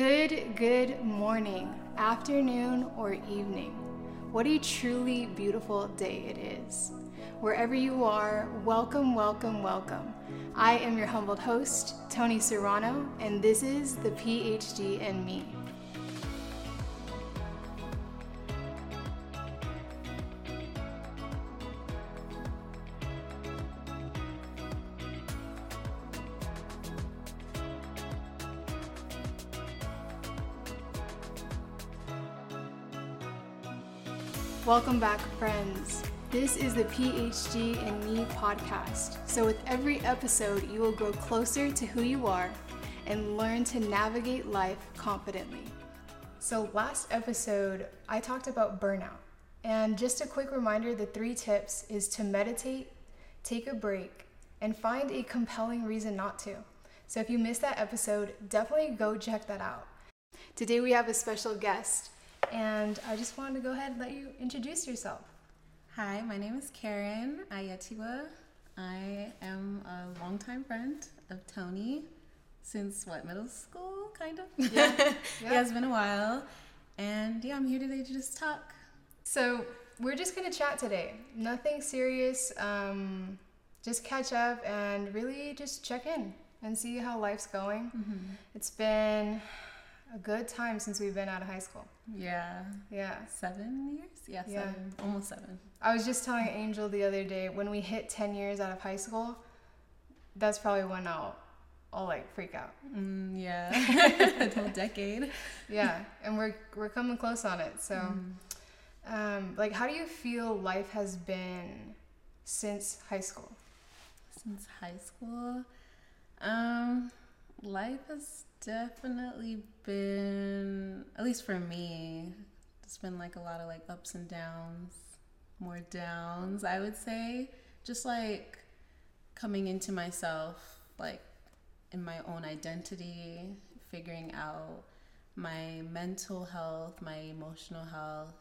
Good, good morning, afternoon, or evening. What a truly beautiful day it is. Wherever you are, welcome, welcome, welcome. I am your humbled host, Tony Serrano, and this is the PhD and Me. Welcome back, friends. This is the PhD and Me podcast. So, with every episode, you will grow closer to who you are and learn to navigate life confidently. So, last episode, I talked about burnout. And just a quick reminder the three tips is to meditate, take a break, and find a compelling reason not to. So, if you missed that episode, definitely go check that out. Today, we have a special guest, and I just wanted to go ahead and let you introduce yourself. Hi, my name is Karen Aiyetiwa. I am a longtime friend of Tony since what, middle school, kind of? Yeah. yeah, it's been a while. And yeah, I'm here today to just talk. So we're just gonna chat today. Nothing serious. Um, just catch up and really just check in and see how life's going. It's been a good time since we've been out of high school. Yeah. Yeah. Seven years? Yeah, Yeah. seven. Almost seven. I was just telling Angel the other day when we hit ten years out of high school, that's probably when I'll I'll like freak out. Mm, yeah. a whole decade. Yeah, and we're we're coming close on it. So, Mm. um, like, how do you feel life has been since high school? Since high school, um, life has definitely been, at least for me, it's been like a lot of like ups and downs, more downs, I would say. Just like coming into myself, like in my own identity, figuring out my mental health, my emotional health,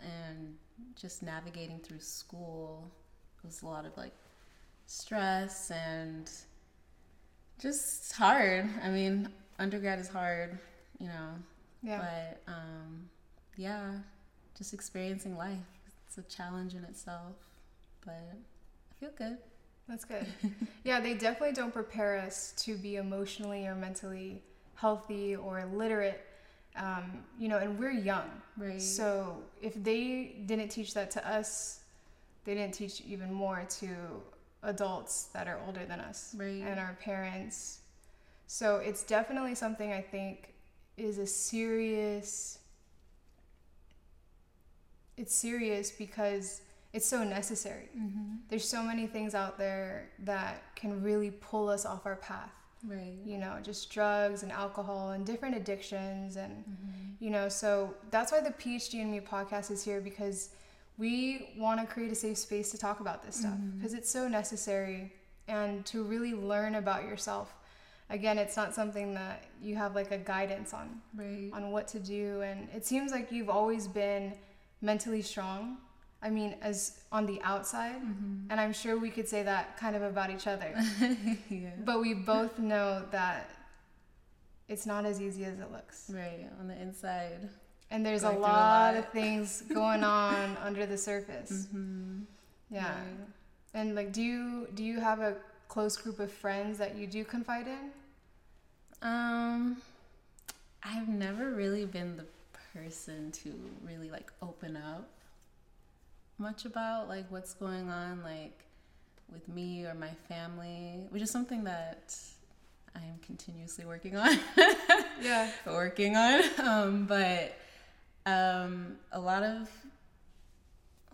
and just navigating through school. It was a lot of like stress and just hard. I mean, undergrad is hard, you know. Yeah. But um, yeah, just experiencing life. It's a challenge in itself, but I feel good. That's good. yeah, they definitely don't prepare us to be emotionally or mentally healthy or literate. Um, you know, and we're young. Right. So if they didn't teach that to us, they didn't teach even more to adults that are older than us Right. and our parents. So it's definitely something I think is a serious. It's serious because it's so necessary. mm-hmm. There's so many things out there that can really pull us off our path. Right. You know, just drugs and alcohol and different addictions and Mm-hmm. you know, so that's why the PhD and Me podcast is here because we want to create a safe space to talk about this stuff because it's so necessary and to really learn about yourself. Again, it's not something that you have like a guidance on Right. on what to do and it seems like you've always been mentally strong. I mean, as on the outside, Mm-hmm. and I'm sure we could say that kind of about each other. yeah. But we both know that it's not as easy as it looks. Right. On the inside. And there's a through a lot, lot. of things going on under the surface. Mm-hmm. Yeah. And like do you do you have a close group of friends that you do confide in? Um, I've never really been the person to really like open up much about like what's going on like with me or my family, which is something that I am continuously working on. Yeah. working on. Um, but um, a lot of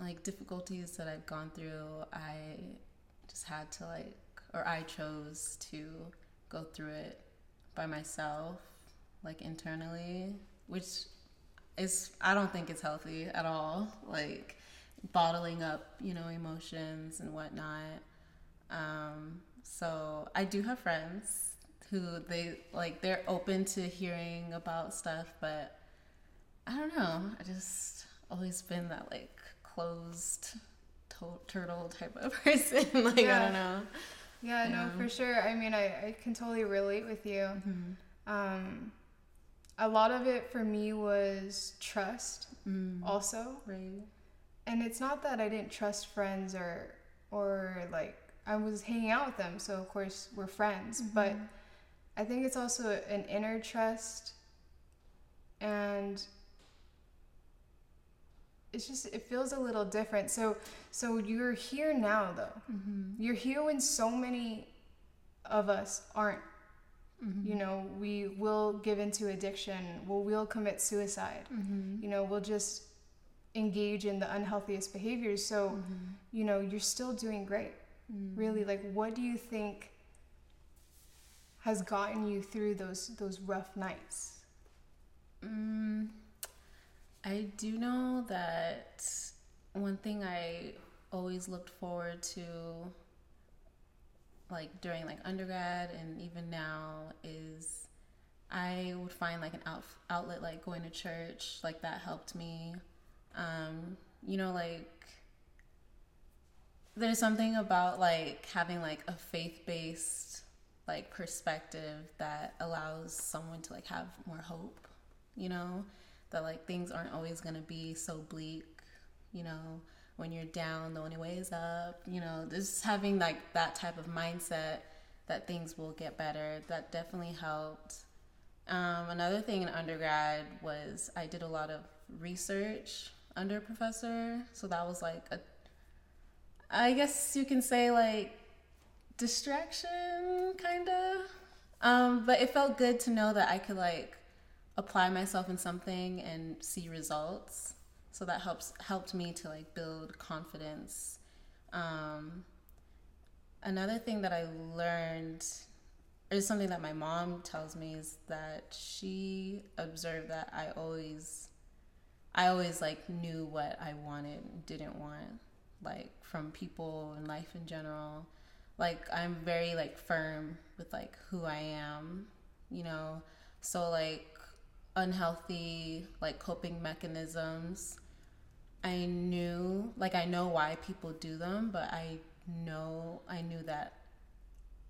like difficulties that I've gone through, I just had to like, or I chose to go through it by myself, like internally, which is, I don't think it's healthy at all. Like bottling up, you know, emotions and whatnot. Um, so I do have friends who they like they're open to hearing about stuff, but I don't know. I just always been that like closed to- turtle type of person. like I don't know. Yeah, no, Yeah. for sure. I mean, I, I can totally relate with you. Mhm. Um, a lot of it for me was trust Mm. also. Right. And it's not that I didn't trust friends or or like I was hanging out with them, so of course we're friends, but I think it's also an inner trust and it's just it feels a little different. So so you're here now though. Mm-hmm. You're here when so many of us aren't. Mm-hmm. You know, we will give into addiction, we'll will commit suicide. Mm-hmm. You know, we'll just engage in the unhealthiest behaviors. So, Mm-hmm. you know, you're still doing great. Really, like what do you think has gotten you through those those rough nights? Mm, I do know that one thing I always looked forward to, like during like undergrad and even now, is I would find like an out- outlet, like going to church, like that helped me. Um, you know, like there's something about like having like a faith-based like perspective that allows someone to like have more hope you know that like things aren't always going to be so bleak you know when you're down the only way is up you know just having like that type of mindset that things will get better that definitely helped. Um, another thing in undergrad was i did a lot of research under a professor so that was like a i guess you can say like distraction kind of um, but it felt good to know that i could like apply myself in something and see results. So that helps helped me to like build confidence. Um, another thing that i learned is something that my mom tells me is that she observed that i always i always like knew what i wanted and didn't want like from people and life in general. Like i'm very like firm with like who i am you know? So like unhealthy like coping mechanisms. I knew like i know why people do them but i know i knew that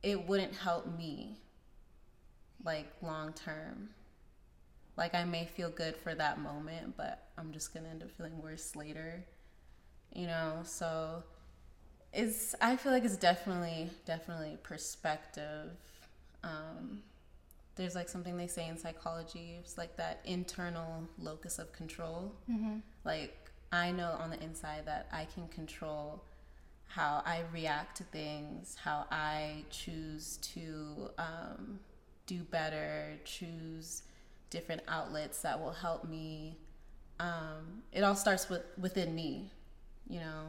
it wouldn't help me like long term. Like i may feel good for that moment but i'm just gonna end up feeling worse later you know? So it's i feel like it's definitely definitely perspective um there's like something they say in psychology it's like that internal locus of control. Mm-hmm. like i know on the inside that i can control how i react to things how i choose to um, do better choose different outlets that will help me. Um, it all starts with within me you know?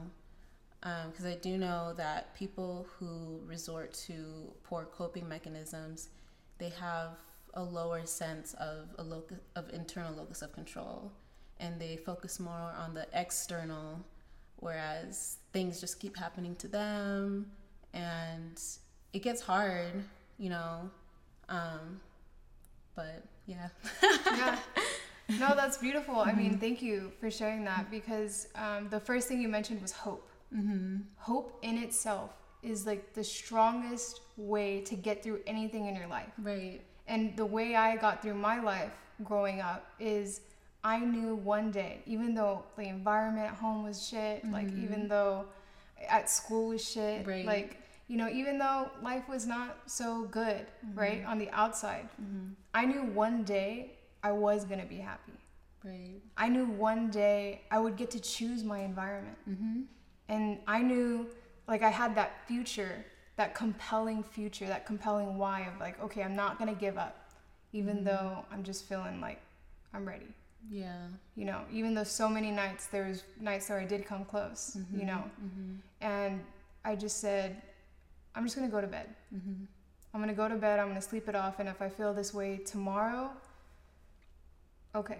Because I do know that people who resort to poor coping mechanisms, they have a lower sense of a locus of internal locus of control, and they focus more on the external, whereas things just keep happening to them, and it gets hard, you know. Um, but yeah. yeah. No, that's beautiful. I mean, thank you for sharing that because um, the first thing you mentioned was hope. mm-hmm. Hope in itself is like the strongest way to get through anything in your life. Right. And the way I got through my life growing up is I knew one day, even though the environment at home was shit, like mm-hmm. even though at school was shit, Right. like you know, even though life was not so good, mm-hmm. right, on the outside, mm-hmm. I knew one day I was gonna be happy. Right. I knew one day I would get to choose my environment. Mm-hmm. And I knew, like, I had that future, that compelling future, that compelling why of, like, okay, I'm not to give up, even though I'm just feeling like I'm ready. Yeah. You know, even though so many nights, there was nights where I did come close, you know, Mm-hmm. and I just said, I'm just to go to bed. Mm-hmm. I'm to go to bed, I'm to sleep it off, and if I feel this way tomorrow, okay.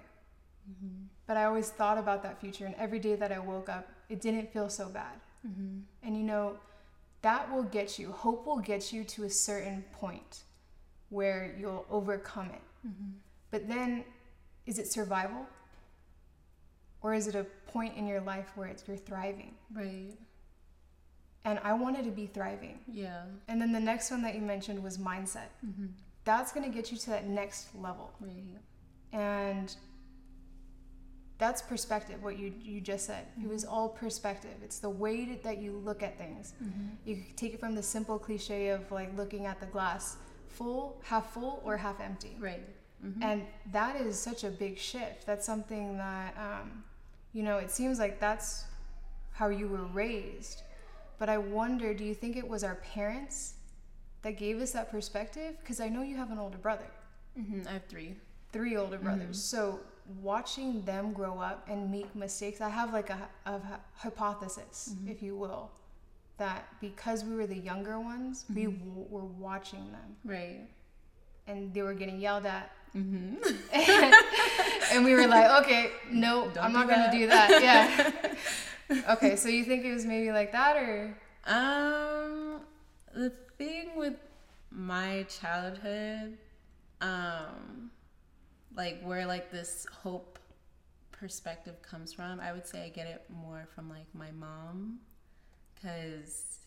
Mm-hmm. But I always thought about that future, and every day that I woke up, it didn't feel so bad. Mm-hmm. And you know, that will get you, hope will get you to a certain point where you'll overcome it. Mm-hmm. But then, is it survival? Or is it a point in your life where it's, you're thriving? Right. And I wanted to be thriving. Yeah. And then the next one that you mentioned was mindset. Mm-hmm. That's going to get you to that next level. Right. And that's perspective what you you just said. It was all perspective. It's the way that- that you look at things. You take it from the simple cliche of like looking at the glass full half full or half empty. Right. Mm-hmm. and that is such a big shift. That's something that um, you know it seems like that's how you were raised. But i wonder do you think it was our parents that gave us that perspective? Because i know you have an older brother. Hmm I have three. three older brothers. So watching them grow up and make mistakes, I have like a, a hy- hypothesis, if you will, that because we were the younger ones, we w- were watching them Right. and they were getting yelled at. Mm-hmm. and we were like, okay, no, I'm not going to do that. Yeah. okay, so you think it was maybe like that or? Um, the thing with my childhood, um, like where like this hope perspective comes from, I would say I get it more from like my mom, because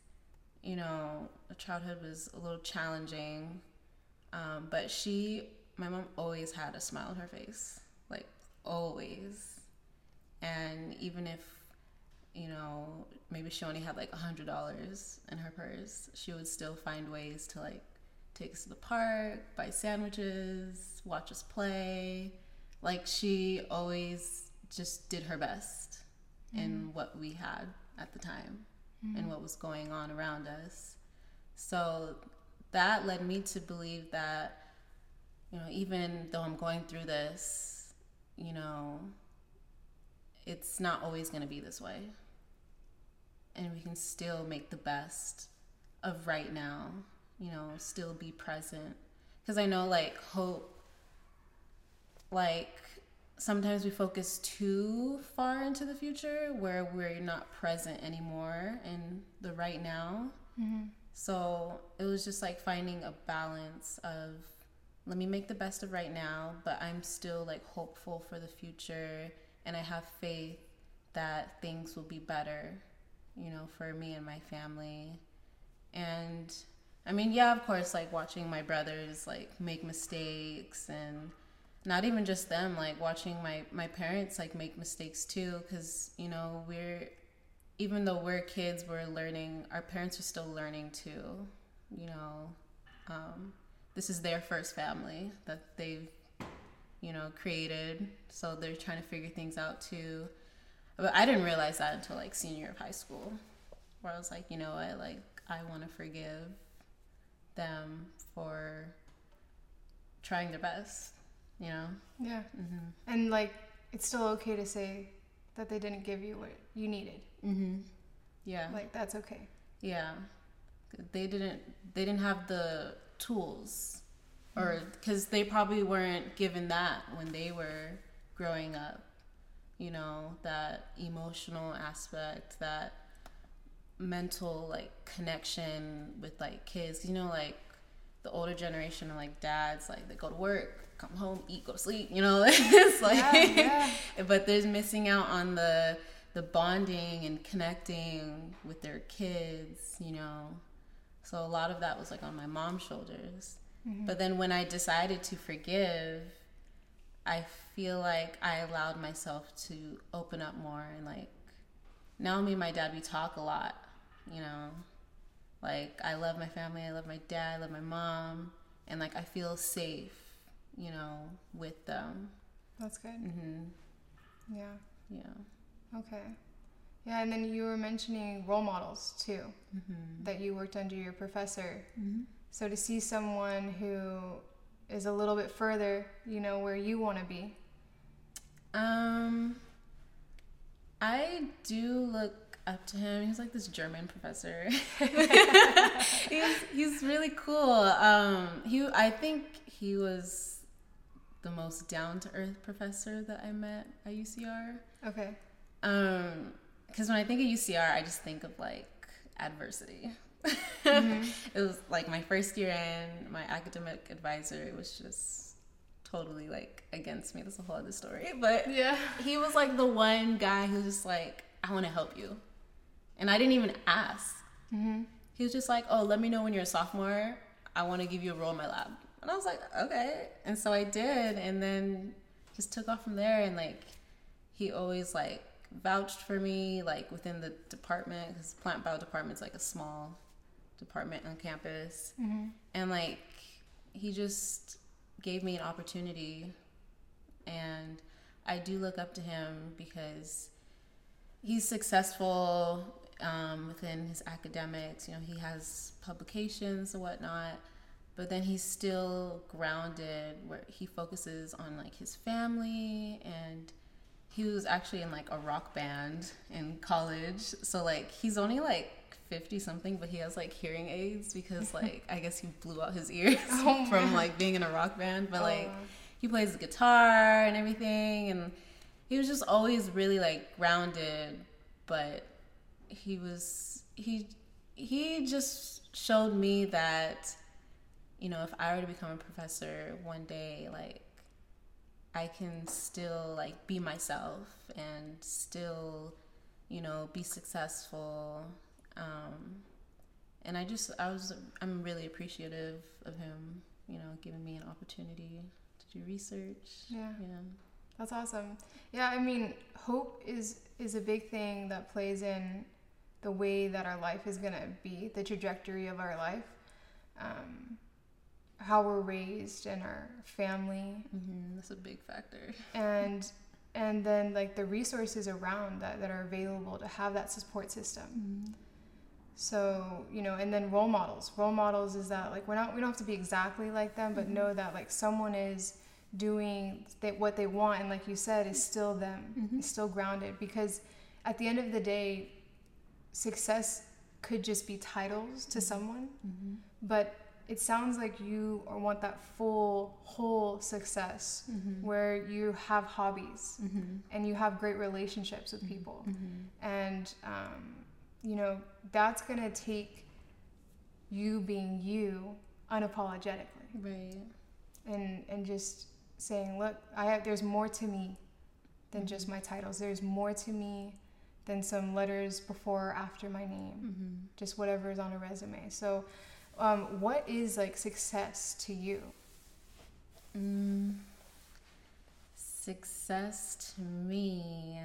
you know childhood was a little challenging, um, but she, my mom, always had a smile on her face, like always, and even if you know, maybe she only had like a hundred dollars in her purse, she would still find ways to like take us to the park, buy sandwiches, watch us play. Like she always just did her best in mm-hmm. what we had at the time and mm-hmm. what was going on around us. So that led me to believe that, you know, even though I'm going through this, you know, it's not always going to be this way. And we can still make the best of right now, you know, still be present. Because I know, like, hope, like, sometimes we focus too far into the future where we're not present anymore in the right now. Mm-hmm. So it was just like finding a balance of let me make the best of right now, but I'm still like hopeful for the future and I have faith that things will be better, you know, for me and my family. And I mean, yeah, of course, like watching my brothers like make mistakes and not even just them, like watching my my parents like make mistakes too cuz you know, we're even though we're kids, we're learning, our parents are still learning too, you know. Um this is their first family that they've you know created so they're trying to figure things out too but i didn't realize that until like senior of high school where i was like you know what like i want to forgive them for trying their best you know Yeah. mm-hmm. And like, it's still okay to say that they didn't give you what you needed. Mm-hmm. yeah Like, that's okay. Yeah, they didn't. They didn't have the tools, or because they probably weren't given that when they were growing up. You know that emotional aspect, that mental like connection with like kids. You know, like the older generation of like dads, like they go to work, come home, eat, go to sleep. You know, it's like, Yeah, but there's missing out on the the bonding and connecting with their kids, you know. So a lot of that was like on my mom's shoulders. Mm-hmm. But then when I decided to forgive, I feel like I allowed myself to open up more and like now me and my dad we talk a lot, you know. Like I love my family, I love my dad, I love my mom, and like I feel safe, you know, with them. That's good. mm-hmm. Yeah. Yeah. Okay. Yeah, and then you were mentioning role models too, Mm-hmm. that you worked under your professor. Mhm. So to see someone who is a little bit further, you know, where you want to be. Um, I do look up to him. He's like this German professor. he's he's really cool. Um, he I think he was the most down to earth professor that I met at UCR. Okay. Um, because when I think of UCR, I just think of like adversity. Mm-hmm. it was like my first year in, my academic advisor was just totally like against me. That's a whole other story. But Yeah. he was like the one guy who was just like, I want to help you. And I didn't even ask. Mm-hmm. He was just like, Oh, let me know when you're a sophomore. I want to give you a role in my lab. And I was like, Okay. And so I did. And then just took off from there and like he always like vouched for me like within the department because plant bio department's like a small department on campus Mm-hmm. and like he just gave me an opportunity and i do look up to him because he's successful um, within his academics you know he has publications and whatnot but then he's still grounded where he focuses on like his family and he was actually in like a rock band in college so like he's only like 50 something but he has like hearing aids because like i guess he blew out his ears Oh, from like being in a rock band but oh, like Oh. he plays the guitar and everything and he was just always really like grounded but he was he he just showed me that you know if i were to become a professor one day like i can still like be myself and still you know be successful um and i just i was i'm really appreciative of him you know giving me an opportunity to do research Yeah. yeah That's awesome. Yeah, I mean, hope is is a big thing that plays in the way that our life is gonna be, the trajectory of our life, um, how we're raised and our family, hmm that's a big factor and and then like the resources around that that are available to have that support system. So you know, and then role models. Role models is that like we're not we don't have to be exactly like them, but mm-hmm. know that like someone is doing that what they want, and like you said, is still them, mm-hmm. is still grounded. Because at the end of the day, success could just be titles to mm-hmm. someone, but it sounds like you want that full whole success where you have hobbies and you have great relationships with people. And um, you know that's gonna take you being you unapologetically. Right. And and just saying look i have there's more to me than just my titles. There's more to me than some letters before or after my name. Just whatever is on a resume. So um, what is like success to you? Mm, success to me.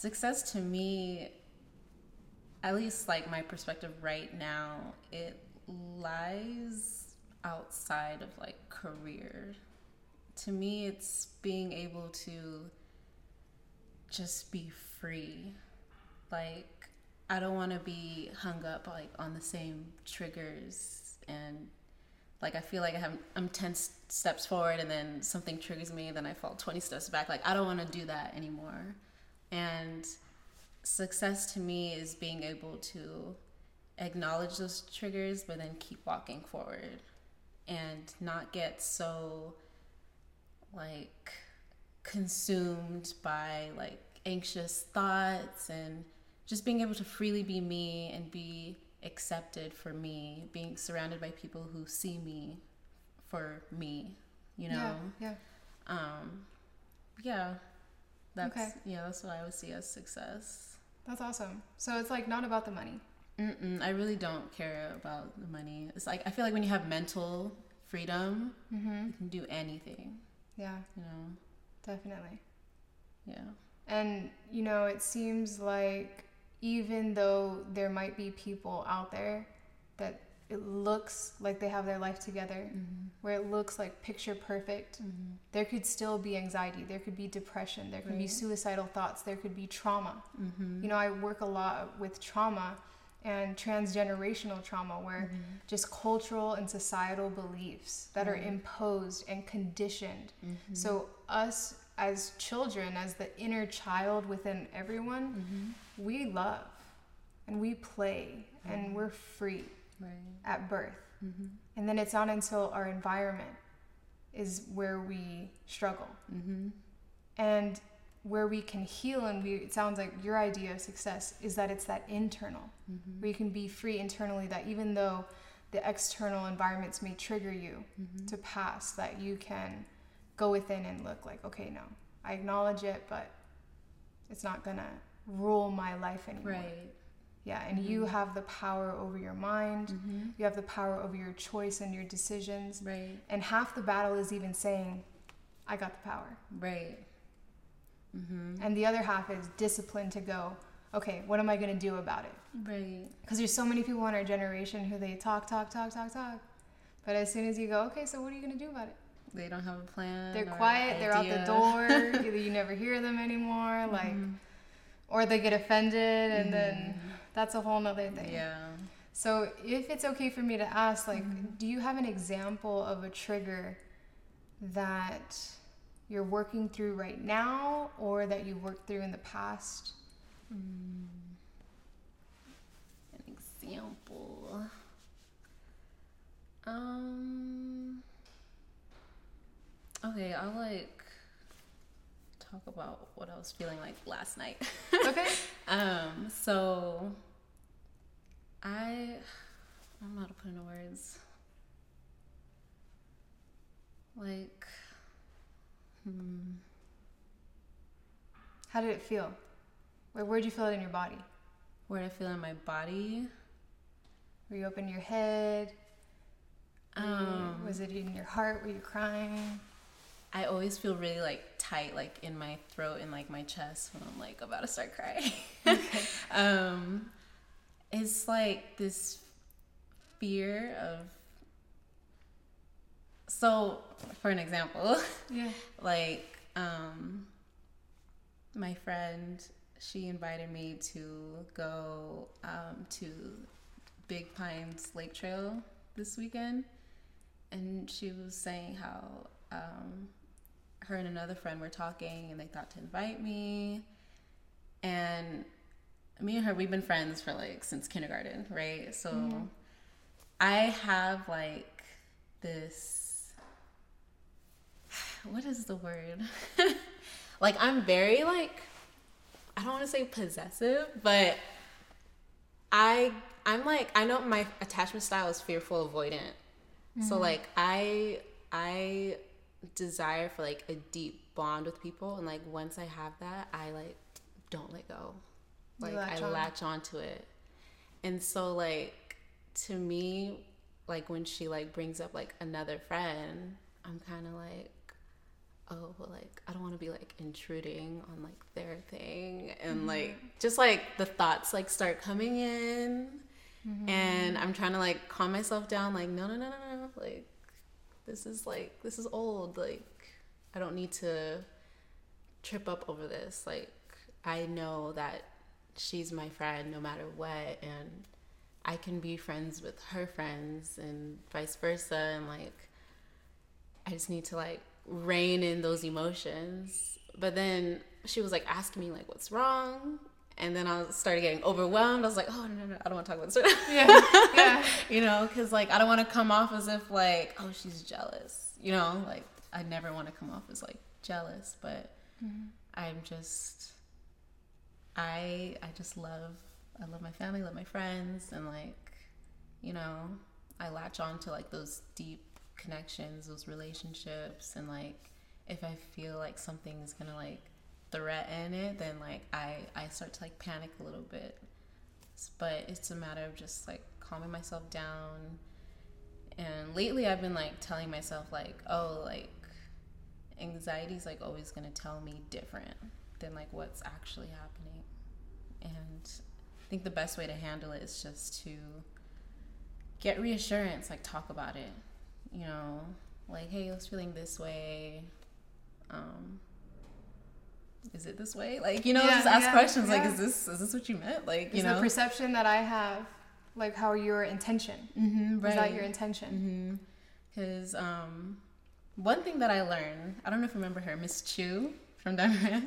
Success to me, at least like my perspective right now, it lies outside of like career. To me, it's being able to just be free. Like, I don't want to be hung up like on the same triggers and like I feel like I have I'm 10 s- steps forward and then something triggers me then I fall 20 steps back like I don't want to do that anymore and success to me is being able to acknowledge those triggers but then keep walking forward and not get so like consumed by like anxious thoughts and just being able to freely be me and be accepted for me, being surrounded by people who see me for me, you know. yeah yeah Um yeah. That's Okay. yeah, that's what I would see as success. that's awesome so it's like not about the money Mm-mm, I really don't care about the money. It's like I feel like when you have mental freedom, mm-hmm. you can do anything, yeah you know. definitely Yeah. And, you know, it seems like even though there might be people out there that it looks like they have their life together, mm-hmm. where it looks like picture perfect, mm-hmm. there could still be anxiety, there could be depression, there could be suicidal thoughts, there could be trauma. Mm-hmm. You know, I work a lot with trauma and transgenerational trauma where mm-hmm. just cultural and societal beliefs that are imposed and conditioned. So us as children, as the inner child within everyone, we love and we play and we're free Right. at birth. Mm-hmm. And then it's not until our environment is where we struggle. Mm-hmm. And where we can heal and we it sounds like your idea of success is that it's that internal mm-hmm. where you can be free internally that even though the external environments may trigger you mm-hmm. to pass that you can go within and look like okay no i acknowledge it but it's not gonna rule my life anymore Right. Yeah and you have the power over your mind Mm-hmm. you have the power over your choice and your decisions Right. and half the battle is even saying I got the power. Right. Mm-hmm. And the other half is discipline to go, okay, what am I going to do about it? Right. Because there's so many people in our generation who they talk, talk, talk, talk, talk. But as soon as you go, okay, so what are you going to do about it? They don't have a plan. They're quiet, they're out the door. Either you never hear them anymore, like, Mhm. or they get offended, and then that's a whole nother thing. Yeah. So, if it's okay for me to ask, like, Mm-hmm. do you have an example of a trigger that you're working through right now or that you worked through in the past? An example. Um. Okay, I'll like talk about what I was feeling like last night. Okay. um. So. I. I am not to put into words. Like. Hmm. How did it feel? Where where'd you feel it in your body? Where did I feel in my body. Were you open your head? Um, was it in your heart? Were you crying? I always feel really like tight, like in my throat and like my chest when I'm like about to start crying. um, it's like this fear of. So, for an example, Yeah. like um, my friend, she invited me to go um, to Big Pines Lake Trail this weekend, and she was saying how um, her and another friend were talking, and they thought to invite me, and me and her we've been friends for like since kindergarten, right? So mm-hmm. I have like this what is the word? like I'm very like I don't want to say possessive, but I I'm like I know my attachment style is fearful avoidant. So mm-hmm. like I I desire for like a deep bond with people and like once I have that, I like don't let go. Like latch I on. latch onto it. And so like to me like when she like brings up like another friend, I'm kind of like oh well like i don't want to be like intruding on like their thing and mm-hmm. like just like the thoughts like start coming in mm-hmm. and i'm trying to like calm myself down like no no no no no like this is like this is old like i don't need to trip up over this like i know that she's my friend no matter what and i can be friends with her friends and vice versa and like I just need to like rein in those emotions. But then she was like asking me like what's wrong, and then I started getting overwhelmed. I was like, oh no no, no I don't want to talk about this. right now." Yeah. Yeah. you know, because like I don't want to come off as if like oh she's jealous. You know, like I never want to come off as like jealous, but mm-hmm. I'm just I I just love I love my family, love my friends, and like you know I latch on to like those deep connections, those relationships, and like if I feel like something is gonna like threaten it, then like I I start to like panic a little bit. But it's a matter of just like calming myself down. And lately, I've been like telling myself like, oh, like anxiety is like always gonna tell me different than like what's actually happening. And I think the best way to handle it is just to get reassurance, like talk about it. You know, like, hey, I was feeling this way. Um, is it this way? Like, you know, Yeah, just ask yeah, questions like, is this is this what you meant? Like, you Is know, the perception that I have like how your intention? mm-hmm, Is that your intention? Because um, one thing that I learned, I don't know if you remember her, Miss Chu from Diamond Ranch.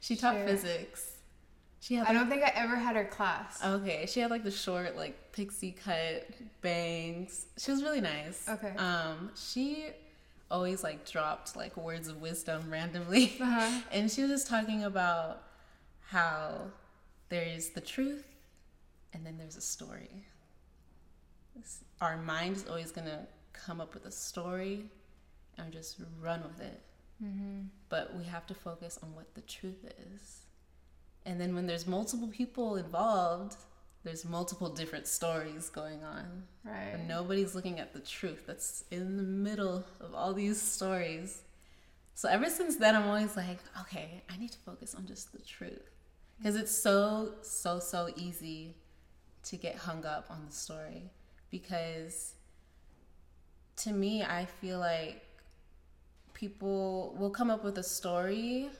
She taught Sure. physics. She had I don't think I ever had her class. okay. She had like the short, like pixie cut bangs. She was really nice. Okay. Um, she always like dropped like words of wisdom randomly, Uh-huh. and she was just talking about how there's the truth, and then there's a story. Our mind is always gonna come up with a story, and just run with it. But we have to focus on what the truth is. And then when there's multiple people involved, there's multiple different stories going on. Right. But nobody's looking at the truth that's in the middle of all these stories. So ever since then, I'm always like, okay, I need to focus on just the truth. Because it's so, so, so easy to get hung up on the story. Because to me, I feel like people will come up with a story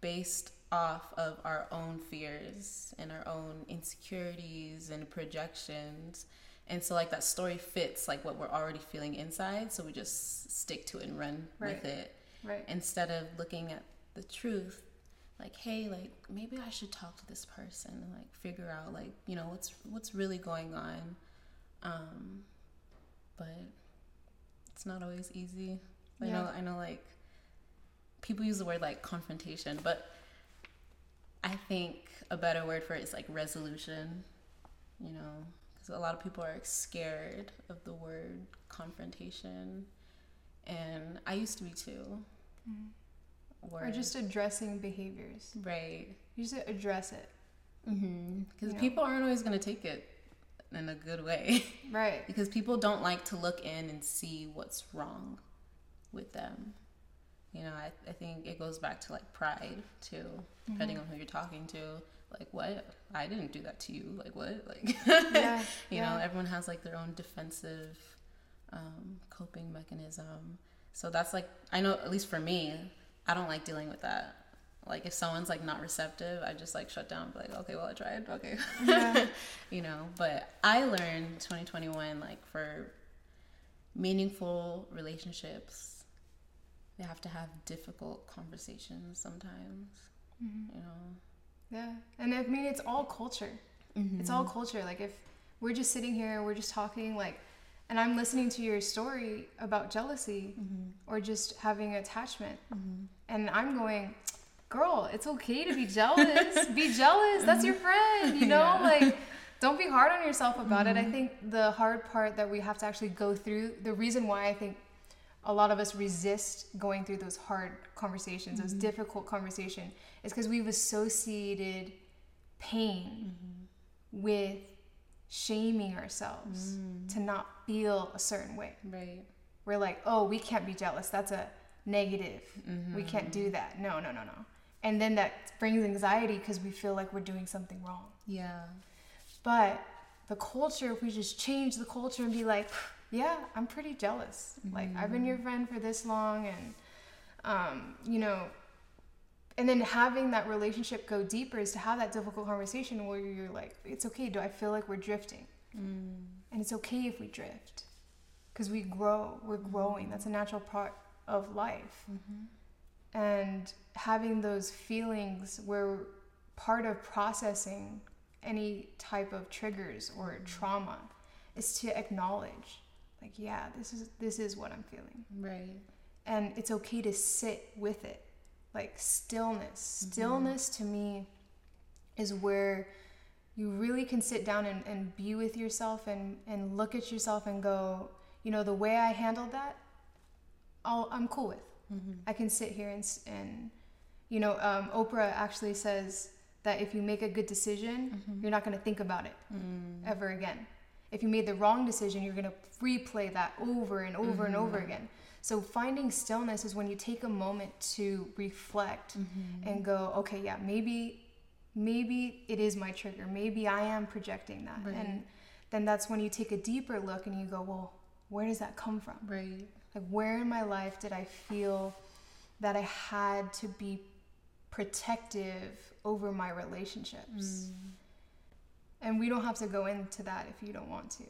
based off of our own fears and our own insecurities and projections. And so like that story fits like what we're already feeling inside, so we just stick to it and run Right. with it Right. instead of looking at the truth like hey like maybe i should talk to this person and like figure out like you know what's what's really going on um but it's not always easy i know i know like people use the word like confrontation but i think a better word for it is like resolution you know because a lot of people are scared of the word confrontation and i used to be too Mm-hmm. Or just addressing behaviors. right You just address it. because know. people aren't always going to take it in a good way Right. because people don't like to look in and see what's wrong with them you know I, I think it goes back to like pride too depending on who you're talking to. Like what? I didn't do that to you. Like what? Like Yeah. you know everyone has like their own defensive um, coping mechanism. So that's like i know at least for me i don't like dealing with that. Like if someone's like not receptive i just like shut down be like okay well i tried. Okay. Yeah. you know but i learned 2021 like for meaningful relationships they have to have difficult conversations sometimes Mm-hmm. you know Yeah. And I mean, it's all culture. Mm-hmm. It's all culture. Like, if we're just sitting here, we're just talking, like, and I'm listening to your story about jealousy mm-hmm. or just having attachment, mm-hmm. and I'm going, girl, it's okay to be jealous. be jealous. That's your friend, you know? Yeah. Like, don't be hard on yourself about it. I think the hard part that we have to actually go through, the reason why I think a lot of us resist going through those hard conversations, those mm-hmm. difficult conversations, is because we've associated pain mm-hmm. with shaming ourselves mm. to not feel a certain way. right We're like, oh, we can't be jealous. That's a negative. We mm-hmm. can't do that. No, no, no, no. And then that brings anxiety because we feel like we're doing something wrong. yeah But the culture, if we just change the culture and be like, yeah, I'm pretty jealous. Like I've been your mm. friend for this long, and um, you know, and then having that relationship go deeper is to have that difficult conversation where you're like, it's okay. Do I feel like we're drifting? Mm. And it's okay if we drift, because we grow. We're mm-hmm. growing. That's a natural part of life. Mm-hmm. And having those feelings where part of processing any type of triggers or mm. trauma is to acknowledge like yeah this is this is what i'm feeling. Right. And it's okay to sit with it. Like stillness. Mm-hmm. Stillness to me is where you really can sit down and, and be with yourself and, and look at yourself and go you know the way i handled that I'll, i'm cool with. Mm-hmm. I can sit here and, and you know um, oprah actually says that if you make a good decision mm-hmm. you're not going to think about it mm. ever again if you made the wrong decision you're going to replay that over and over and over mm-hmm. again. So finding stillness is when you take a moment to reflect mm-hmm. and go okay yeah maybe maybe it is my trigger. Maybe i am projecting that. Right. and then that's when you take a deeper look and you go well where does that come from? Right. Like where in my life did i feel that i had to be protective over my relationships mm. And we don't have to go into that if you don't want to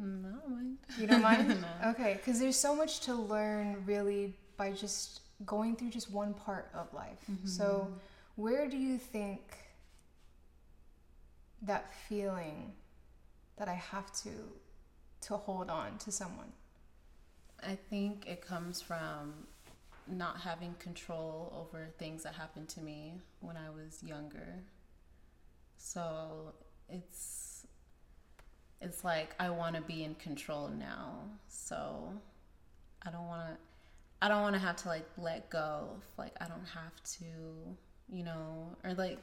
no I mind. you don't mind No. okay because there's so much to learn really by just going through just one part of life mm-hmm. so where do you think that feeling that i have to to hold on to someone I think it comes from not having control over things that happened to me when I was younger. So it's it's like I want to be in control now. So I don't want to I don't want to have to like let go. Of, like I don't have to, you know, or like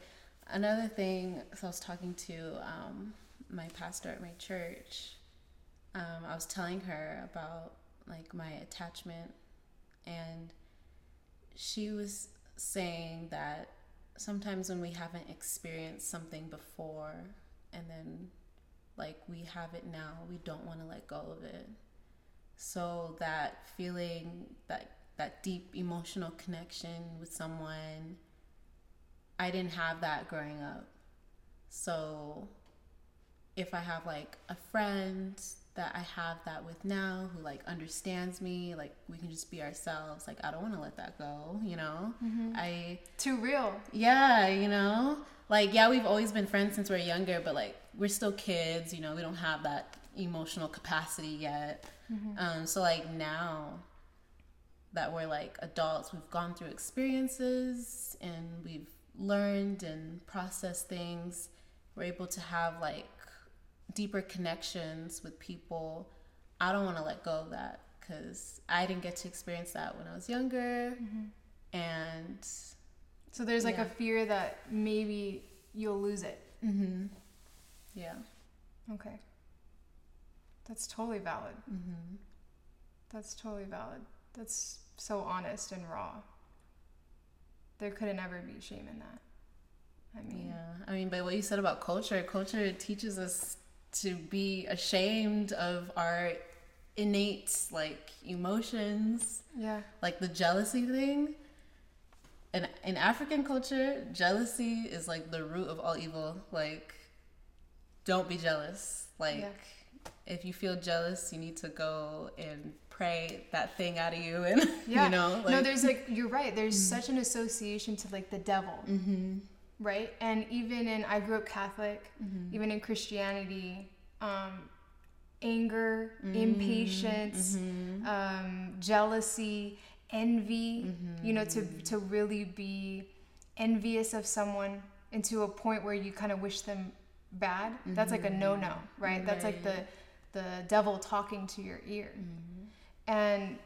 another thing. So I was talking to um, my pastor at my church. Um, I was telling her about like my attachment, and she was saying that sometimes when we haven't experienced something before and then like we have it now, we don't want to let go of it. So that feeling that that deep emotional connection with someone I didn't have that growing up. So if I have like a friend that I have that with now who like understands me, like we can just be ourselves. Like I don't want to let that go, you know? Mm-hmm. I too real. Yeah, you know? Like yeah, we've always been friends since we are younger, but like we're still kids, you know, we don't have that emotional capacity yet. Mm-hmm. Um so like now that we're like adults, we've gone through experiences and we've learned and processed things. We're able to have like deeper connections with people. I don't want to let go of that because I didn't get to experience that when I was younger. Mm-hmm. And so there's like yeah. a fear that maybe you'll lose it. Mm-hmm. Yeah. Okay. That's totally valid. Mm-hmm. That's totally valid. That's so honest and raw. There couldn't ever be shame in that. I mean, yeah. I mean, but what you said about culture, culture teaches us to be ashamed of our innate like emotions. Yeah. Like the jealousy thing. And in African culture, jealousy is like the root of all evil. Like don't be jealous. Like yeah. if you feel jealous, you need to go and pray that thing out of you and yeah. you know like, no there's like you're right there's mm-hmm. such an association to like the devil mm-hmm right? And even in I grew up Catholic, mm-hmm. even in Christianity, um, anger, mm-hmm. impatience, mm-hmm. um, jealousy, envy, you know, to mm-hmm. to really be envious of someone and to a point where you kind of wish them bad. That's like a no no, right? right? That's like the the devil talking to your ear. Mm-hmm. And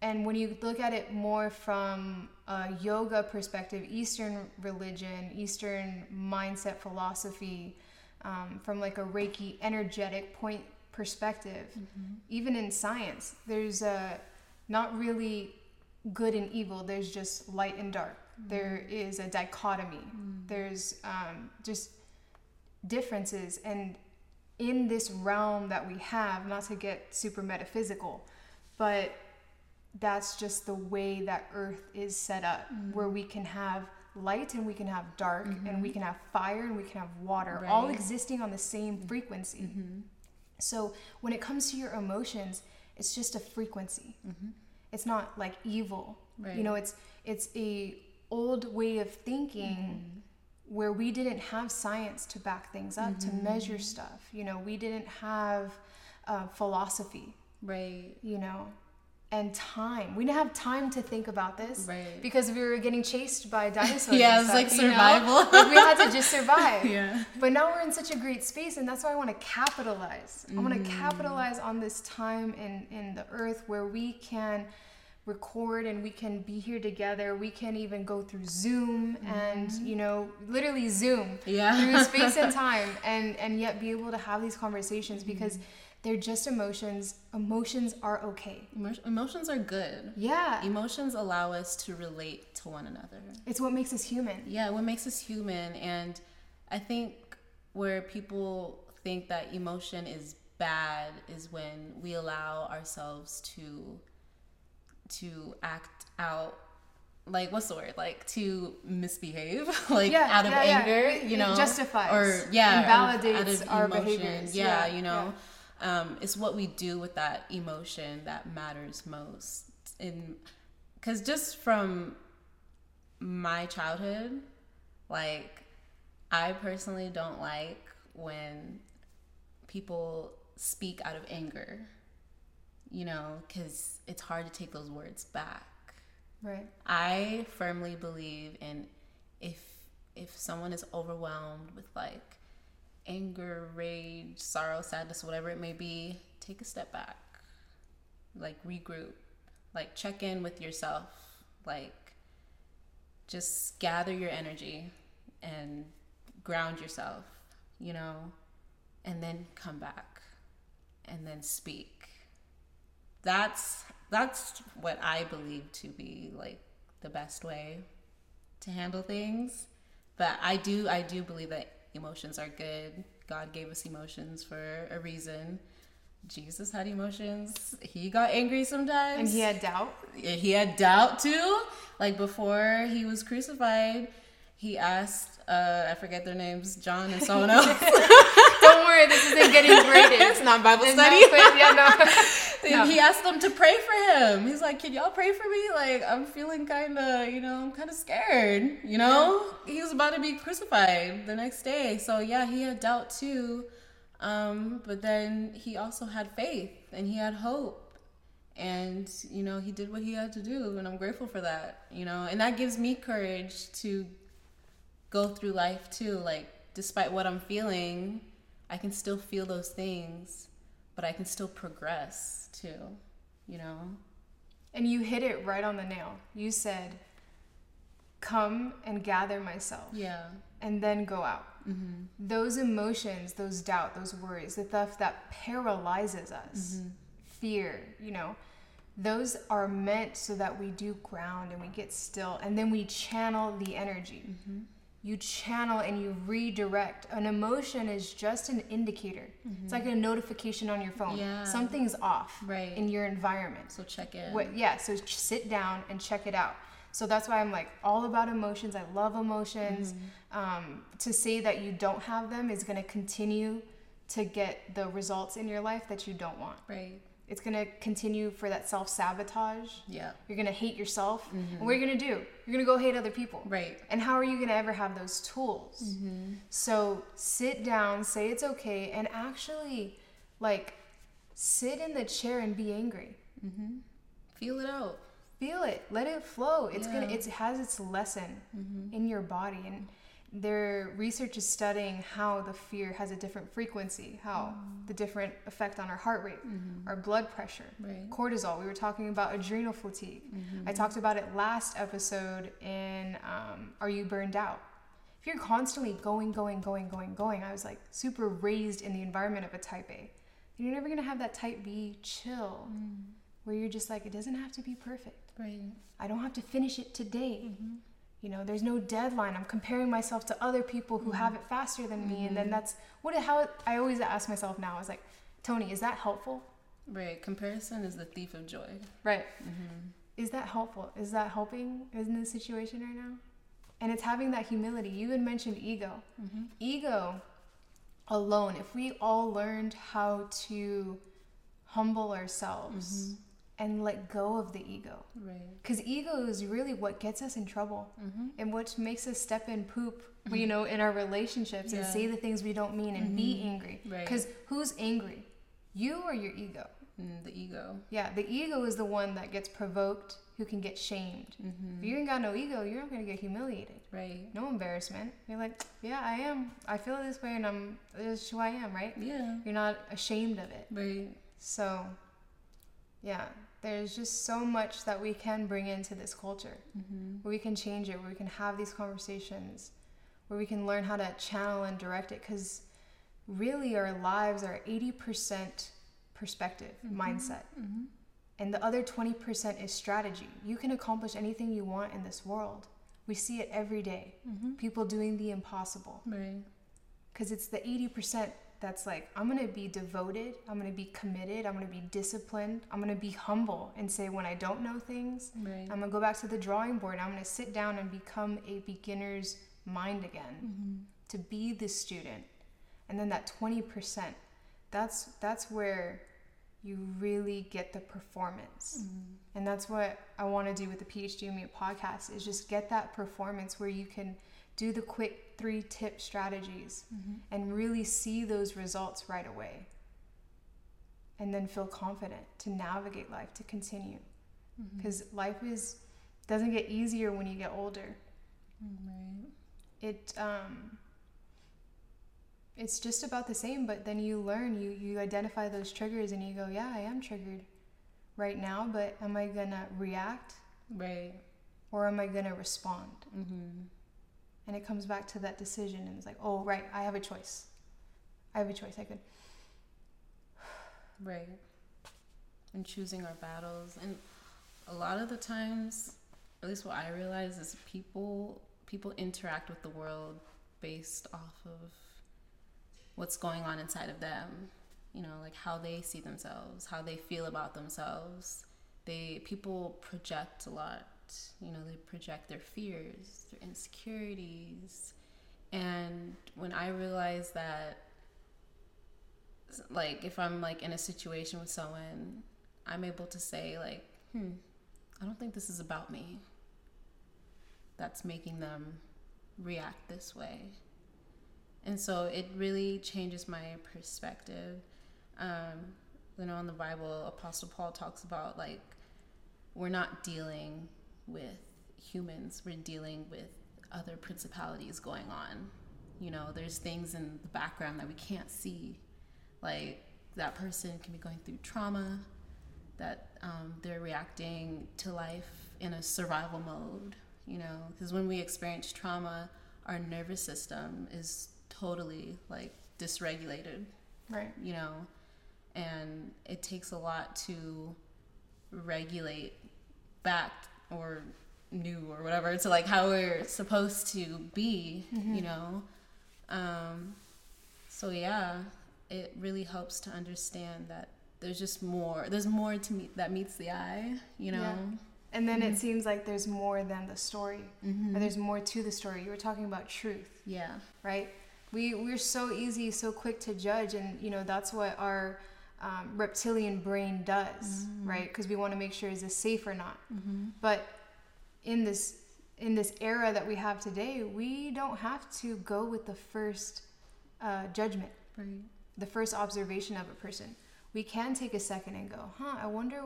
and when you look at it more from a yoga perspective, Eastern religion, Eastern mindset philosophy, um, from like a Reiki energetic point perspective, mm-hmm. even in science, there's a not really good and evil. There's just light and dark. Mm-hmm. There is a dichotomy. Mm-hmm. There's um, just differences, and in this realm that we have, not to get super metaphysical, but that's just the way that earth is set up mm-hmm. where we can have light and we can have dark mm-hmm. and we can have fire and we can have water right. all existing on the same mm-hmm. frequency mm-hmm. so when it comes to your emotions it's just a frequency mm-hmm. It's not like evil. Right. you know it's it's a old way of thinking mm-hmm. where we didn't have science to back things up to measure stuff. You know we didn't have uh, philosophy. Right. You know and time. We didn't have time to think about this right. because we were getting chased by dinosaurs. yeah, it was like survival. like we had to just survive. yeah. But now we're in such a great space, and that's why I want to capitalize. Mm. I want to capitalize on this time in in the earth where we can record and we can be here together. We can even go through Zoom mm-hmm. and you know literally Zoom yeah. through space and time, and and yet be able to have these conversations mm-hmm. because they're just emotions. Emotions are okay. Emotions are good. Yeah. Emotions allow us to relate to one another. It's what makes us human. Yeah, what makes us human. And I think where people think that emotion is bad is when we allow ourselves to to act out like what's the word like to misbehave like yeah, out of yeah, anger yeah. you know justifies or yeah invalidates our behaviors yeah, you know um, it's what we do with that emotion that matters most. In because just from my childhood like i personally don't like when people speak out of anger you know because it's hard to take those words back. Right. I firmly believe in if if someone is overwhelmed with like anger, rage, sorrow, sadness, whatever it may be, take a step back. Like regroup. Like check in with yourself. Like just gather your energy and ground yourself, you know, and then come back and then speak. That's that's what I believe to be like the best way to handle things. But I do I do believe that emotions are good. God gave us emotions for a reason. Jesus had emotions. He got angry sometimes. And he had doubt. He had doubt too. Like before he was crucified, he asked uh, I forget their names, John and someone else. Don't this isn't getting graded. it's not Bible It's study. not yeah, no. No. he asked them to pray for him. He's like, "Can y'all pray for me? Like, I'm feeling kind of, you know, I'm kind of scared. You know, he was about to be crucified the next day. So yeah, he had doubt too, um, but then he also had faith and he had hope, and you know, he did what he had to do, and I'm grateful for that. You know, and that gives me courage to go through life too. Like, despite what I'm feeling, I can still feel those things, but I can still progress too. You know? And you hit it right on the nail. You said, Come and gather myself, Yeah. and then go out. Mm-hmm. Those emotions, those doubt, those worries, the stuff that paralyzes us, fear, you know, those are meant so that we do ground and we get still, and then we channel the energy. You channel and you redirect. An emotion is just an indicator. It's like a notification on your phone. Yeah. Something's off Right. in your environment. So check in. What, yeah, so sit down and check it out. So that's why I'm like all about emotions. I love emotions. Um, to say that you don't have them is going to continue to get the results in your life that you don't want. Right. It's going to continue for that self sabotage. Yeah. You're going to hate yourself. And mm-hmm. what are you going to do? You're going to go hate other people. Right. And how are you going to ever have those tools? Mm-hmm. So sit down, say it's okay, and actually, like, sit in the chair and be angry. Mm-hmm. Feel it out. feel it let it flow it's gonna it has its lesson mm-hmm. in your body and their research is studying how the fear has a different frequency how mm. the different effect on our heart rate mm-hmm. our blood pressure Right. cortisol. We were talking about adrenal fatigue. Mm-hmm. I talked about it last episode in um, are you burned out? If you're constantly going going going going going i was like super raised in the environment of a type a you're never going to have that type b chill mm. where you're just like it doesn't have to be perfect. Right. I don't have to finish it today. Mm-hmm. You know, there's no deadline. I'm comparing myself to other people who have it mm-hmm. faster than me, and then mm-hmm. that's what how I always ask myself now is like, Tony, is that helpful? Right. Comparison is the thief of joy. Right. Mm-hmm. Is that helpful? Is that helping in this situation right now? And it's having that humility. You had mentioned ego. Ego alone, if we all learned how to humble ourselves and let go of the ego, Right. because ego is really what gets us in trouble mm-hmm. and what makes us step in poop, mm-hmm. you know, in our relationships and say the things we don't mean and be mm-hmm. angry. Right. Because who's angry? You or your ego? Mm, the ego. Yeah, the ego is the one that gets provoked, who can get shamed. If you ain't got no ego, you're not gonna get humiliated. Right. No embarrassment. You're like, yeah, I am. I feel this way, and I'm. This is who I am, right? Yeah. You're not ashamed of it. Right. So, yeah, there's just so much that we can bring into this culture, where we can change it, where we can have these conversations, where we can learn how to channel and direct it. Because really, our lives are 80% perspective, mm-hmm. mindset, mm-hmm. and the other 20% is strategy. You can accomplish anything you want in this world. We see it every day. People doing the impossible Right. because it's the 80% that's like i'm gonna be devoted i'm gonna be committed i'm gonna be disciplined i'm gonna be humble and say when i don't know things Right. i'm gonna go back to the drawing board i'm gonna sit down and become a beginner's mind again mm-hmm. to be the student. And then that 20% that's that's where you really get the performance. Mm-hmm. And that's what i want to do with the phd me podcast is just get that performance where you can do the quick three tip strategies and really see those results right away and then feel confident to navigate life to continue because life is doesn't get easier when you get older Right. it um it's just about the same but then you learn you you identify those triggers and you go yeah i am triggered right now but am i gonna react Right. or am i gonna respond Mm-hmm. And it comes back to that decision and it's like oh right i have a choice i have a choice i could Right. And choosing our battles. And a lot of the times, at least what I realize is people people interact with the world based off of what's going on inside of them. You know, like how they see themselves, how they feel about themselves. They people project a lot. You know, they project their fears, their insecurities. And when I realized that like if I'm like in a situation with someone, I'm able to say like, "Hmm, I don't think this is about me." That's making them react this way. And so it really changes my perspective. Um, you know, in the Bible, Apostle Paul talks about like we're not dealing with humans, we're dealing with other principalities going on. You know, there's things in the background that we can't see like that person can be going through trauma, that um, they're reacting to life in a survival mode, you know, because when we experience trauma, our nervous system is totally like dysregulated, right? You know, and it takes a lot to regulate back or new or whatever to like how we're supposed to be, mm-hmm. you know. Um, so yeah, it really helps to understand that there's just more there's more to meet that meets the eye you know yeah. and then mm-hmm. it seems like there's more than the story mm-hmm. or there's more to the story you were talking about truth yeah right we we're so easy so quick to judge and you know that's what our um, reptilian brain does mm-hmm. right because we want to make sure is this safe or not mm-hmm. but in this in this era that we have today we don't have to go with the first uh, judgment right the first observation of a person. We can take a second and go, huh, I wonder,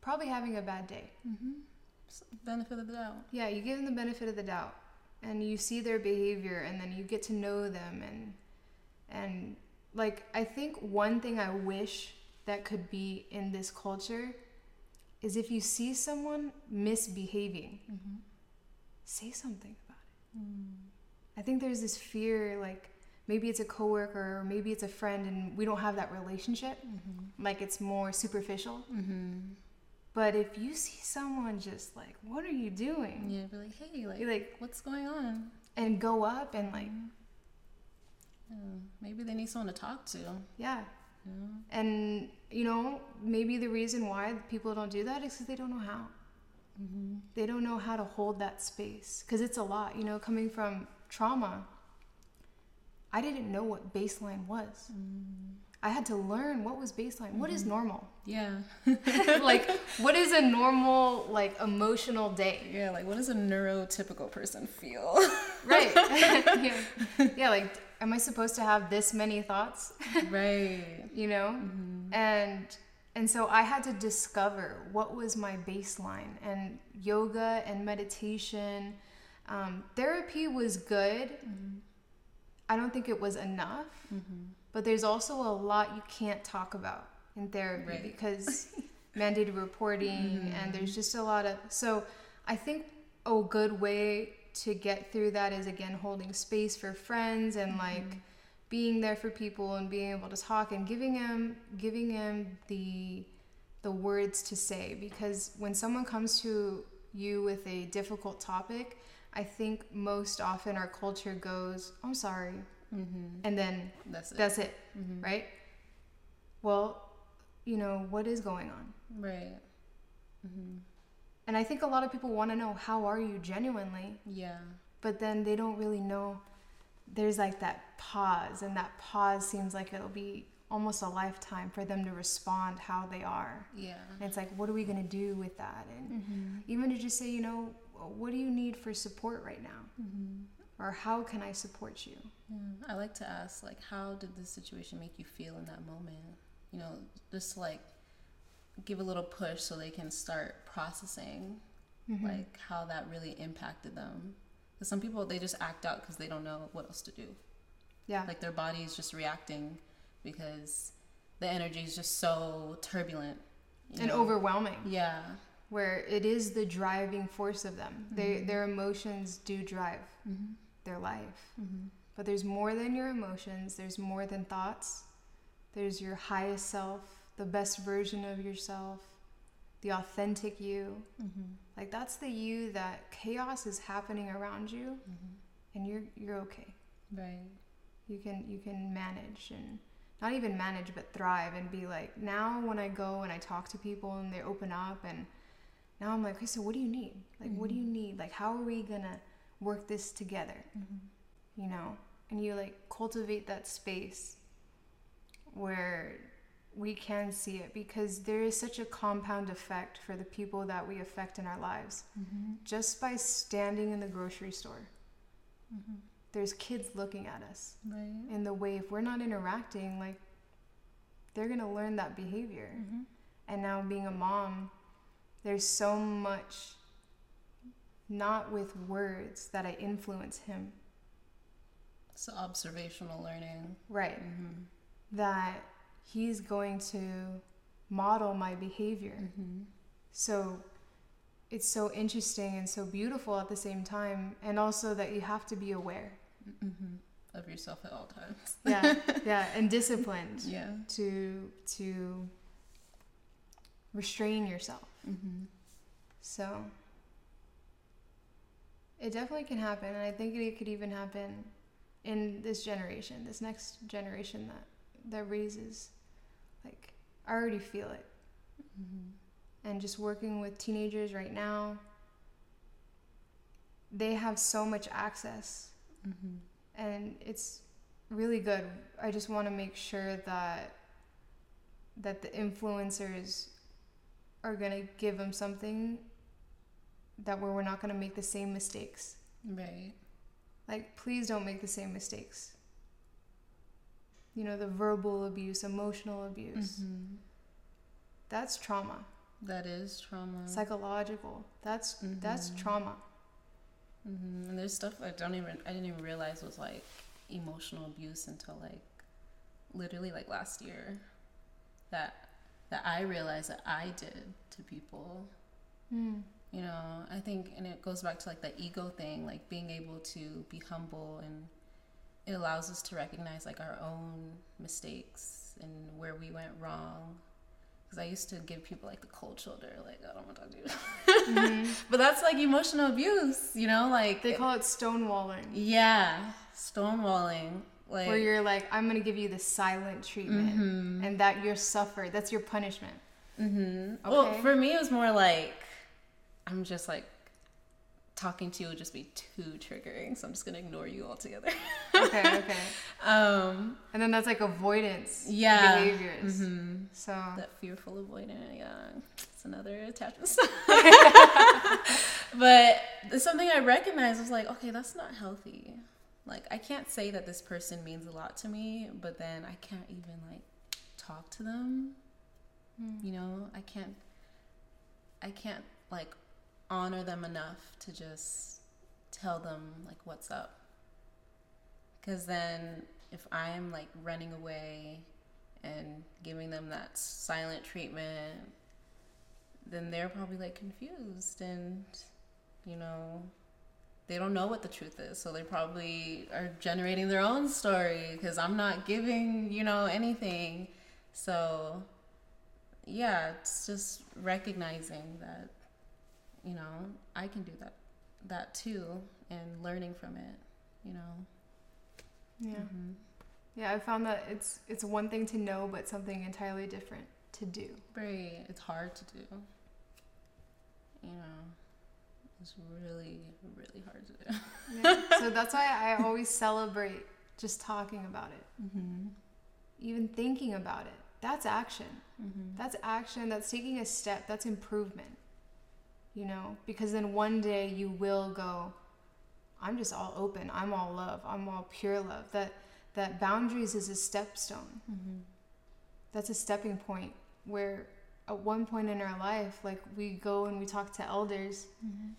probably having a bad day. Mm-hmm. Benefit of the doubt. Yeah, you give them the benefit of the doubt and you see their behavior and then you get to know them and and like I think one thing I wish that could be in this culture is if you see someone misbehaving, mm-hmm. say something about it. Mm. I think there's this fear like maybe it's a coworker or maybe it's a friend and we don't have that relationship mm-hmm. like it's more superficial mm-hmm. but if you see someone just like what are you doing yeah be like hey like, like what's going on and go up and like yeah, maybe they need someone to talk to yeah. yeah and you know maybe the reason why people don't do that is because they don't know how mm-hmm. they don't know how to hold that space because it's a lot you know coming from trauma I didn't know what baseline was. Mm. I had to learn what was baseline. Mm-hmm. What is mm-hmm. normal? Yeah. like what is a normal like emotional day? Yeah, like what does a neurotypical person feel? right. yeah. yeah, like am I supposed to have this many thoughts? right. You know? Mm-hmm. And and so I had to discover what was my baseline and yoga and meditation. Um, therapy was good. Mm-hmm I don't think it was enough. Mm-hmm. But there's also a lot you can't talk about in therapy right. because mandated reporting mm-hmm. and there's just a lot of so I think a good way to get through that is again holding space for friends and mm-hmm. like being there for people and being able to talk and giving them giving them the the words to say because when someone comes to you with a difficult topic I think most often our culture goes, I'm sorry. Mm-hmm. And then that's it. That's it, mm-hmm. right? Well, you know, what is going on? Right. Mm-hmm. And I think a lot of people want to know, how are you genuinely? Yeah. But then they don't really know. There's like that pause, and that pause seems like it'll be almost a lifetime for them to respond how they are. Yeah. And it's like, what are we going to do with that? And mm-hmm. even to just say, you know, what do you need for support right now? Mm-hmm. Or how can I support you? Yeah. I like to ask, like, how did this situation make you feel in that moment? You know, just like give a little push so they can start processing, mm-hmm. like, how that really impacted them. Because some people, they just act out because they don't know what else to do. Yeah. Like, their body is just reacting because the energy is just so turbulent and know? overwhelming. Yeah where it is the driving force of them. Mm-hmm. They, their emotions do drive mm-hmm. their life. Mm-hmm. But there's more than your emotions, there's more than thoughts. There's your highest self, the best version of yourself, the authentic you. Mm-hmm. Like that's the you that chaos is happening around you mm-hmm. and you're you're okay. Right. You can you can manage and not even manage but thrive and be like now when I go and I talk to people and they open up and now I'm like, okay, so what do you need? Like what do you mm-hmm. need? Like how are we gonna work this together? Mm-hmm. You know? And you like cultivate that space where we can see it because there is such a compound effect for the people that we affect in our lives mm-hmm. just by standing in the grocery store. Mm-hmm. There's kids looking at us Right. in the way if we're not interacting like they're going to learn that behavior mm-hmm. and now being a mom there's so much not with words that i influence him So observational learning. right Mm-hmm. that he's going to model my behavior Mm-hmm. so it's so interesting and so beautiful at the same time and also that you have to be aware Mm-hmm. Of yourself at all times. yeah yeah and disciplined Yeah. to to restrain yourself. Mm-hmm. So it definitely can happen, and I think it could even happen in this generation, this next generation that that raises. Like I already feel it, Mm-hmm. and just working with teenagers right now, they have so much access Mm-hmm. and it's really good. I just want to make sure that that the influencers are gonna give them something that where we're not gonna make the same mistakes. Right. Like, please don't make the same mistakes. You know, the verbal abuse, emotional abuse. Mm-hmm. That's trauma. That is trauma. Psychological. That's that's Mhm. trauma. hmm And there's stuff I don't even I didn't even realize was like emotional abuse until like literally like last year that that I realized that I did to people. Mm. You know, I think and it goes back to like the ego thing, like being able to be humble and it allows us to recognize like our own mistakes and where we went wrong. Because I used to give people like the cold shoulder, like I don't want to talk to you. Mhm. but that's like emotional abuse, you know, like They call it stonewalling. yeah, stonewalling. Like where you're like, I'm gonna give you the silent treatment, Mhm. and that you're suffer. That's your punishment. mm-hmm. Well, for me, it was more like I'm just like talking to you would just be too triggering, so I'm just gonna ignore you altogether. Okay, okay. um, And then that's like avoidance yeah, behaviors. mhm. So that fearful avoidant. Yeah, it's another attachment style. but something I recognized was like, okay, that's not healthy. Like, I can't say that this person means a lot to me, but then I can't even like talk to them. You know, I can't. I can't like honor them enough to just tell them like what's up. Because then, if I'm like running away and giving them that silent treatment, then they're probably like confused and, you know, they don't know what the truth is. So they probably are generating their own story because I'm not giving, you know, anything. So, yeah, it's just recognizing that, you know, I can do that, that too, and learning from it, you know. yeah, Mhm. yeah. I found that it's it's one thing to know, but something entirely different to do. Very, it's hard to do. You know, it's really, really hard to do. Yeah. so that's why I always celebrate just talking about it, Mm-hmm. even thinking about it. That's action. Mm-hmm. That's action. That's taking a step. That's improvement. You know, because then one day you will go, I'm just all open. I'm all love. I'm all pure love. That that boundaries is a stepstone. Mm-hmm. That's a stepping point where at one point in our life, like we go and we talk to elders,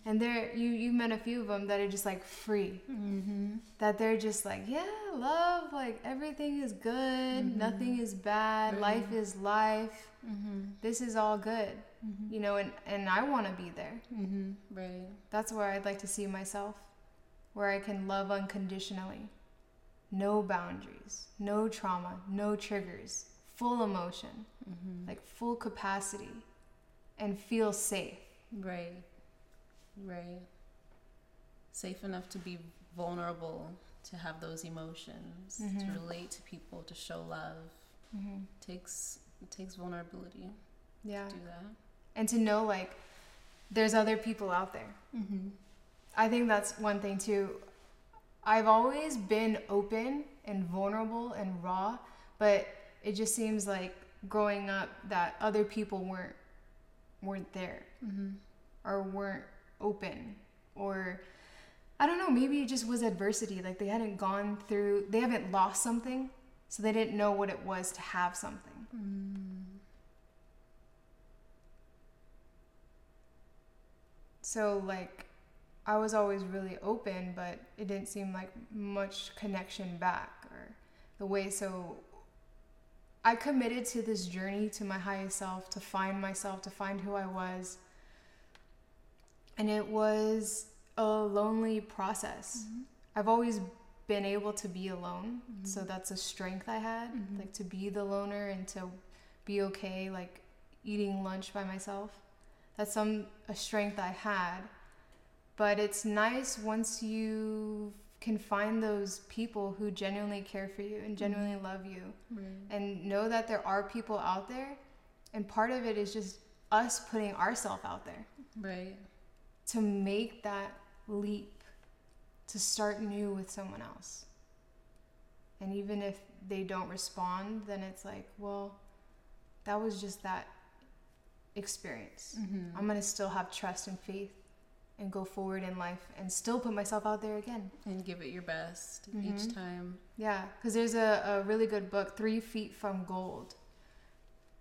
and there you you met a few of them that are just like free. Mm-hmm. That they're just like, yeah, love, like everything is good, Mhm. nothing is bad, Right. life is life. Mm-hmm. This is all good, Mm-hmm. you know, and and I want to be there. Mm-hmm. Right. That's where I'd like to see myself, where I can love unconditionally. No boundaries, no trauma, no triggers, full emotion, Mm-hmm. like full capacity and feel safe. Right. Right. Safe enough to be vulnerable, to have those emotions, Mm-hmm. to relate to people, to show love. Takes it takes vulnerability Yeah. to do that. And to know like there's other people out there. Mm-hmm. I think that's one thing too. I've always been open and vulnerable and raw, but it just seems like growing up that other people weren't weren't there Mm-hmm. or weren't open or I don't know, maybe it just was adversity. Like they hadn't gone through they haven't lost something, so they didn't know what it was to have something. So like I was always really open, but it didn't seem like much connection back or the way so I committed to this journey to my highest self to find myself, to find who I was. And it was a lonely process. Mm-hmm. I've always been able to be alone, mm-hmm. so that's a strength I had, mm-hmm. like to be the loner and to be okay like eating lunch by myself. That's some a strength I had. But it's nice once you can find those people who genuinely care for you and genuinely love you Right. and know that there are people out there and part of it is just us putting ourselves out there Right. to make that leap to start new with someone else and even if they don't respond then it's like well that was just that experience Mm-hmm. i'm going to still have trust and faith and go forward in life and still put myself out there again And give it your best Mhm. each time. Yeah, because there's a, a really good book, Three Feet from Gold.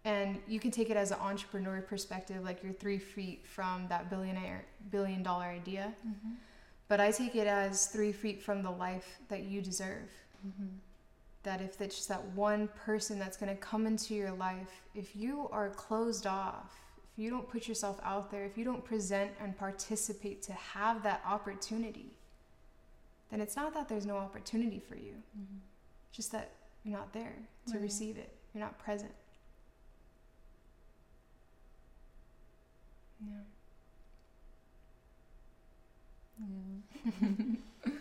And you can take it as an entrepreneur perspective, like you're three feet from that billionaire, billion dollar idea. Mm-hmm. But I take it as three feet from the life that you deserve. Mm-hmm. That if it's just that one person that's going to come into your life, if you are closed off, if you don't put yourself out there, if you don't present and participate to have that opportunity, then it's not that there's no opportunity for you Mm-hmm. just that you're not there to Right. receive it. You're not present. Yeah. Yeah.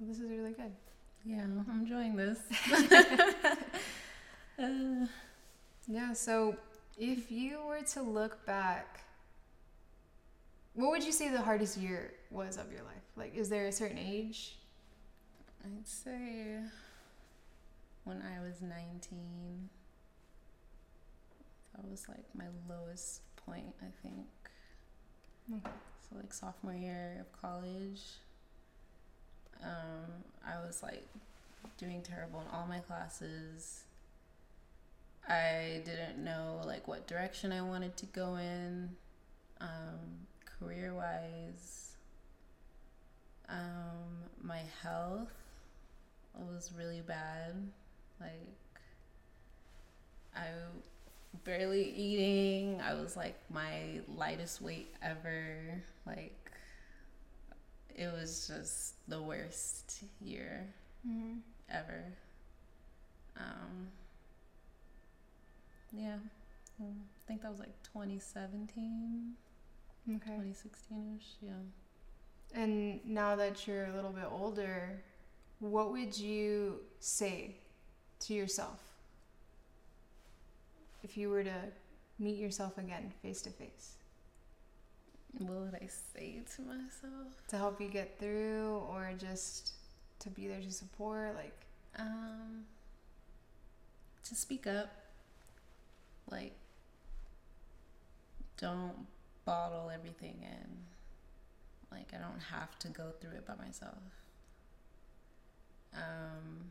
This is really good. Yeah, I'm enjoying this. uh, Yeah, so if you were to look back, what would you say the hardest year was of your life? Like, is there a certain age? I'd say when I was 19, that was like my lowest point, I think. Okay. So, like, sophomore year of college, um, I was like doing terrible in all my classes. I didn't know like what direction I wanted to go in, um, career wise. Um, my health was really bad. Like, I barely eating. I was like my lightest weight ever. Like, it was just the worst year Mm-hmm. ever. Um, yeah, I think that was like 2017, Okay. 2016 ish. Yeah. And now that you're a little bit older, what would you say to yourself if you were to meet yourself again face to face What would I say to myself? to help you get through or just to be there to support? Like, Um, to speak up. Like, don't bottle everything in. Like, I don't have to go through it by myself. Um,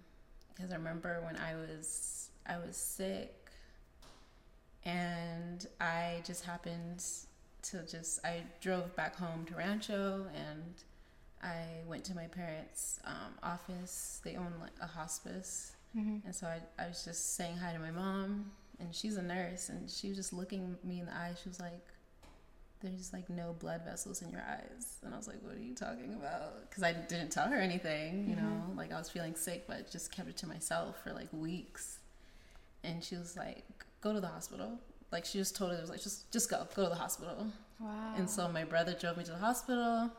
because I remember when I was I was sick, and I just happened to just I drove back home to Rancho and I went to my parents' um, office. They own like a hospice, mm-hmm. and so I, I was just saying hi to my mom, and she's a nurse, and she was just looking me in the eye. She was like, there's like no blood vessels in your eyes. And I was like, what are you talking about? Because I didn't tell her anything, you mm-hmm. know, like I was feeling sick, but just kept it to myself for like weeks. And she was like, go to the hospital. Like she just told her, it was like, just, just go, go to the hospital. Wow. And so my brother drove me to the hospital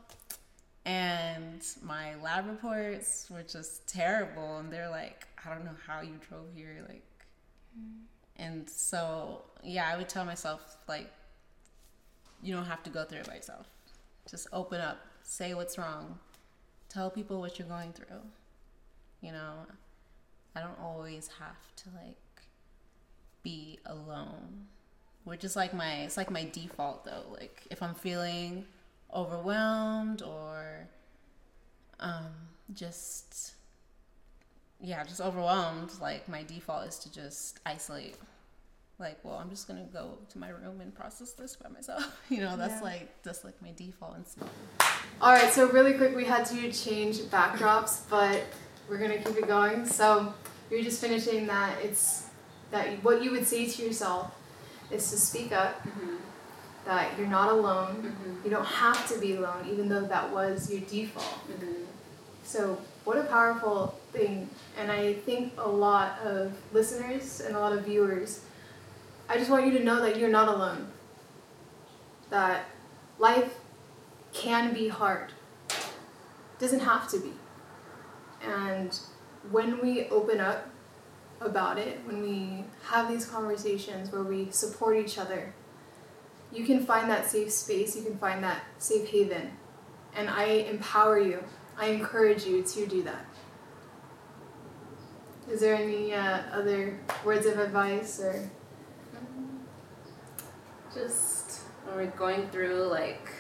and my lab reports were just terrible. And they're like, I don't know how you drove here. Like, mm. and so, yeah, I would tell myself, like, you don't have to go through it by yourself. Just open up, say what's wrong, tell people what you're going through. You know, I don't always have to like be alone. Which is like my it's like my default though. Like if I'm feeling overwhelmed or um just yeah, just overwhelmed, like my default is to just isolate like, well, I'm just gonna go to my room and process this by myself. You know, that's yeah. like that's like my default and stuff. All right, so really quick, we had to change backdrops, but we're gonna keep it going. So you're just finishing that. It's that what you would say to yourself is to speak up. Mm-hmm. That you're not alone. Mm-hmm. You don't have to be alone, even though that was your default. Mm-hmm. So what a powerful thing, and I think a lot of listeners and a lot of viewers I just want you to know that you're not alone. That life can be hard. It doesn't have to be. And when we open up about it, when we have these conversations where we support each other, you can find that safe space, you can find that safe haven. And I empower you, I encourage you to do that. Is there any uh, other words of advice or? just when we're going through like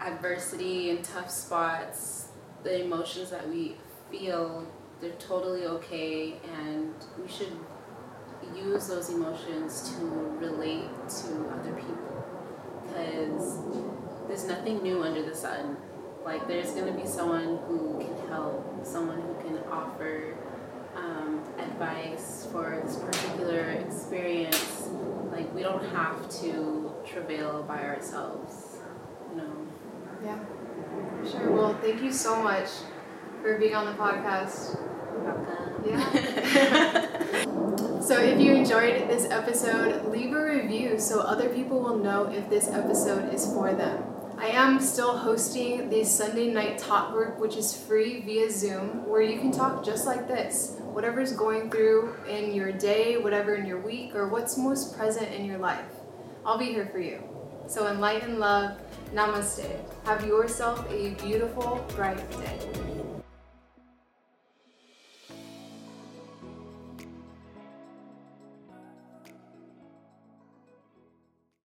adversity and tough spots, the emotions that we feel, they're totally okay, and we should use those emotions to relate to other people because there's nothing new under the sun. Like, there's going to be someone who can help, someone who can offer um, advice for this particular experience like we don't have to travail by ourselves. You know. Yeah. Sure. Well, thank you so much for being on the podcast. Yeah. so if you enjoyed this episode, leave a review so other people will know if this episode is for them. I am still hosting the Sunday night talk group, which is free via Zoom, where you can talk just like this whatever's going through in your day, whatever in your week, or what's most present in your life. I'll be here for you. So, in light and love, namaste. Have yourself a beautiful, bright day.